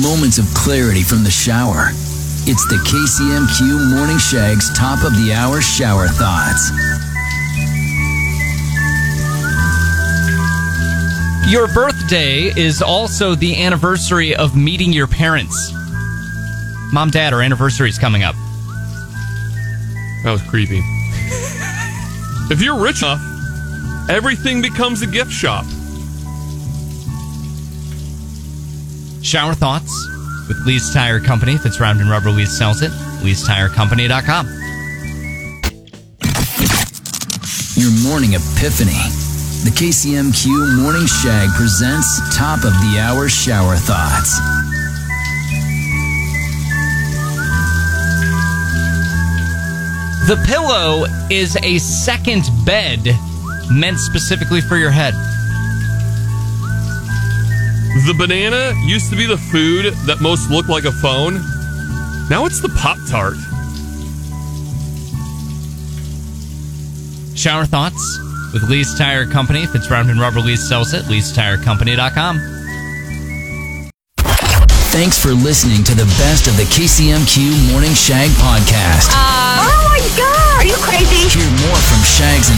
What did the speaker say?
moments of clarity from the shower. It's the KCMQ Morning Shag's top of the hour shower thoughts. Your birthday is also the anniversary of meeting your parents. Mom, dad, our anniversary is coming up. That was creepy. if you're rich enough, everything becomes a gift shop. Shower thoughts with Lee's Tire Company. If it's round and rubber, Lee's sells it. Lee'sTireCompany.com. Your morning epiphany. The KCMQ Morning Shag presents top of the hour shower thoughts. The pillow is a second bed meant specifically for your head. The banana used to be the food that most looked like a phone. Now it's the Pop Tart. Shower thoughts with Lee's Tire Company. If it's round and rubber, Lee's sells it. Lee'sTireCompany.com. Thanks for listening to the best of the KCMQ Morning Shag podcast. oh my god, are you crazy? Hear more from Shags and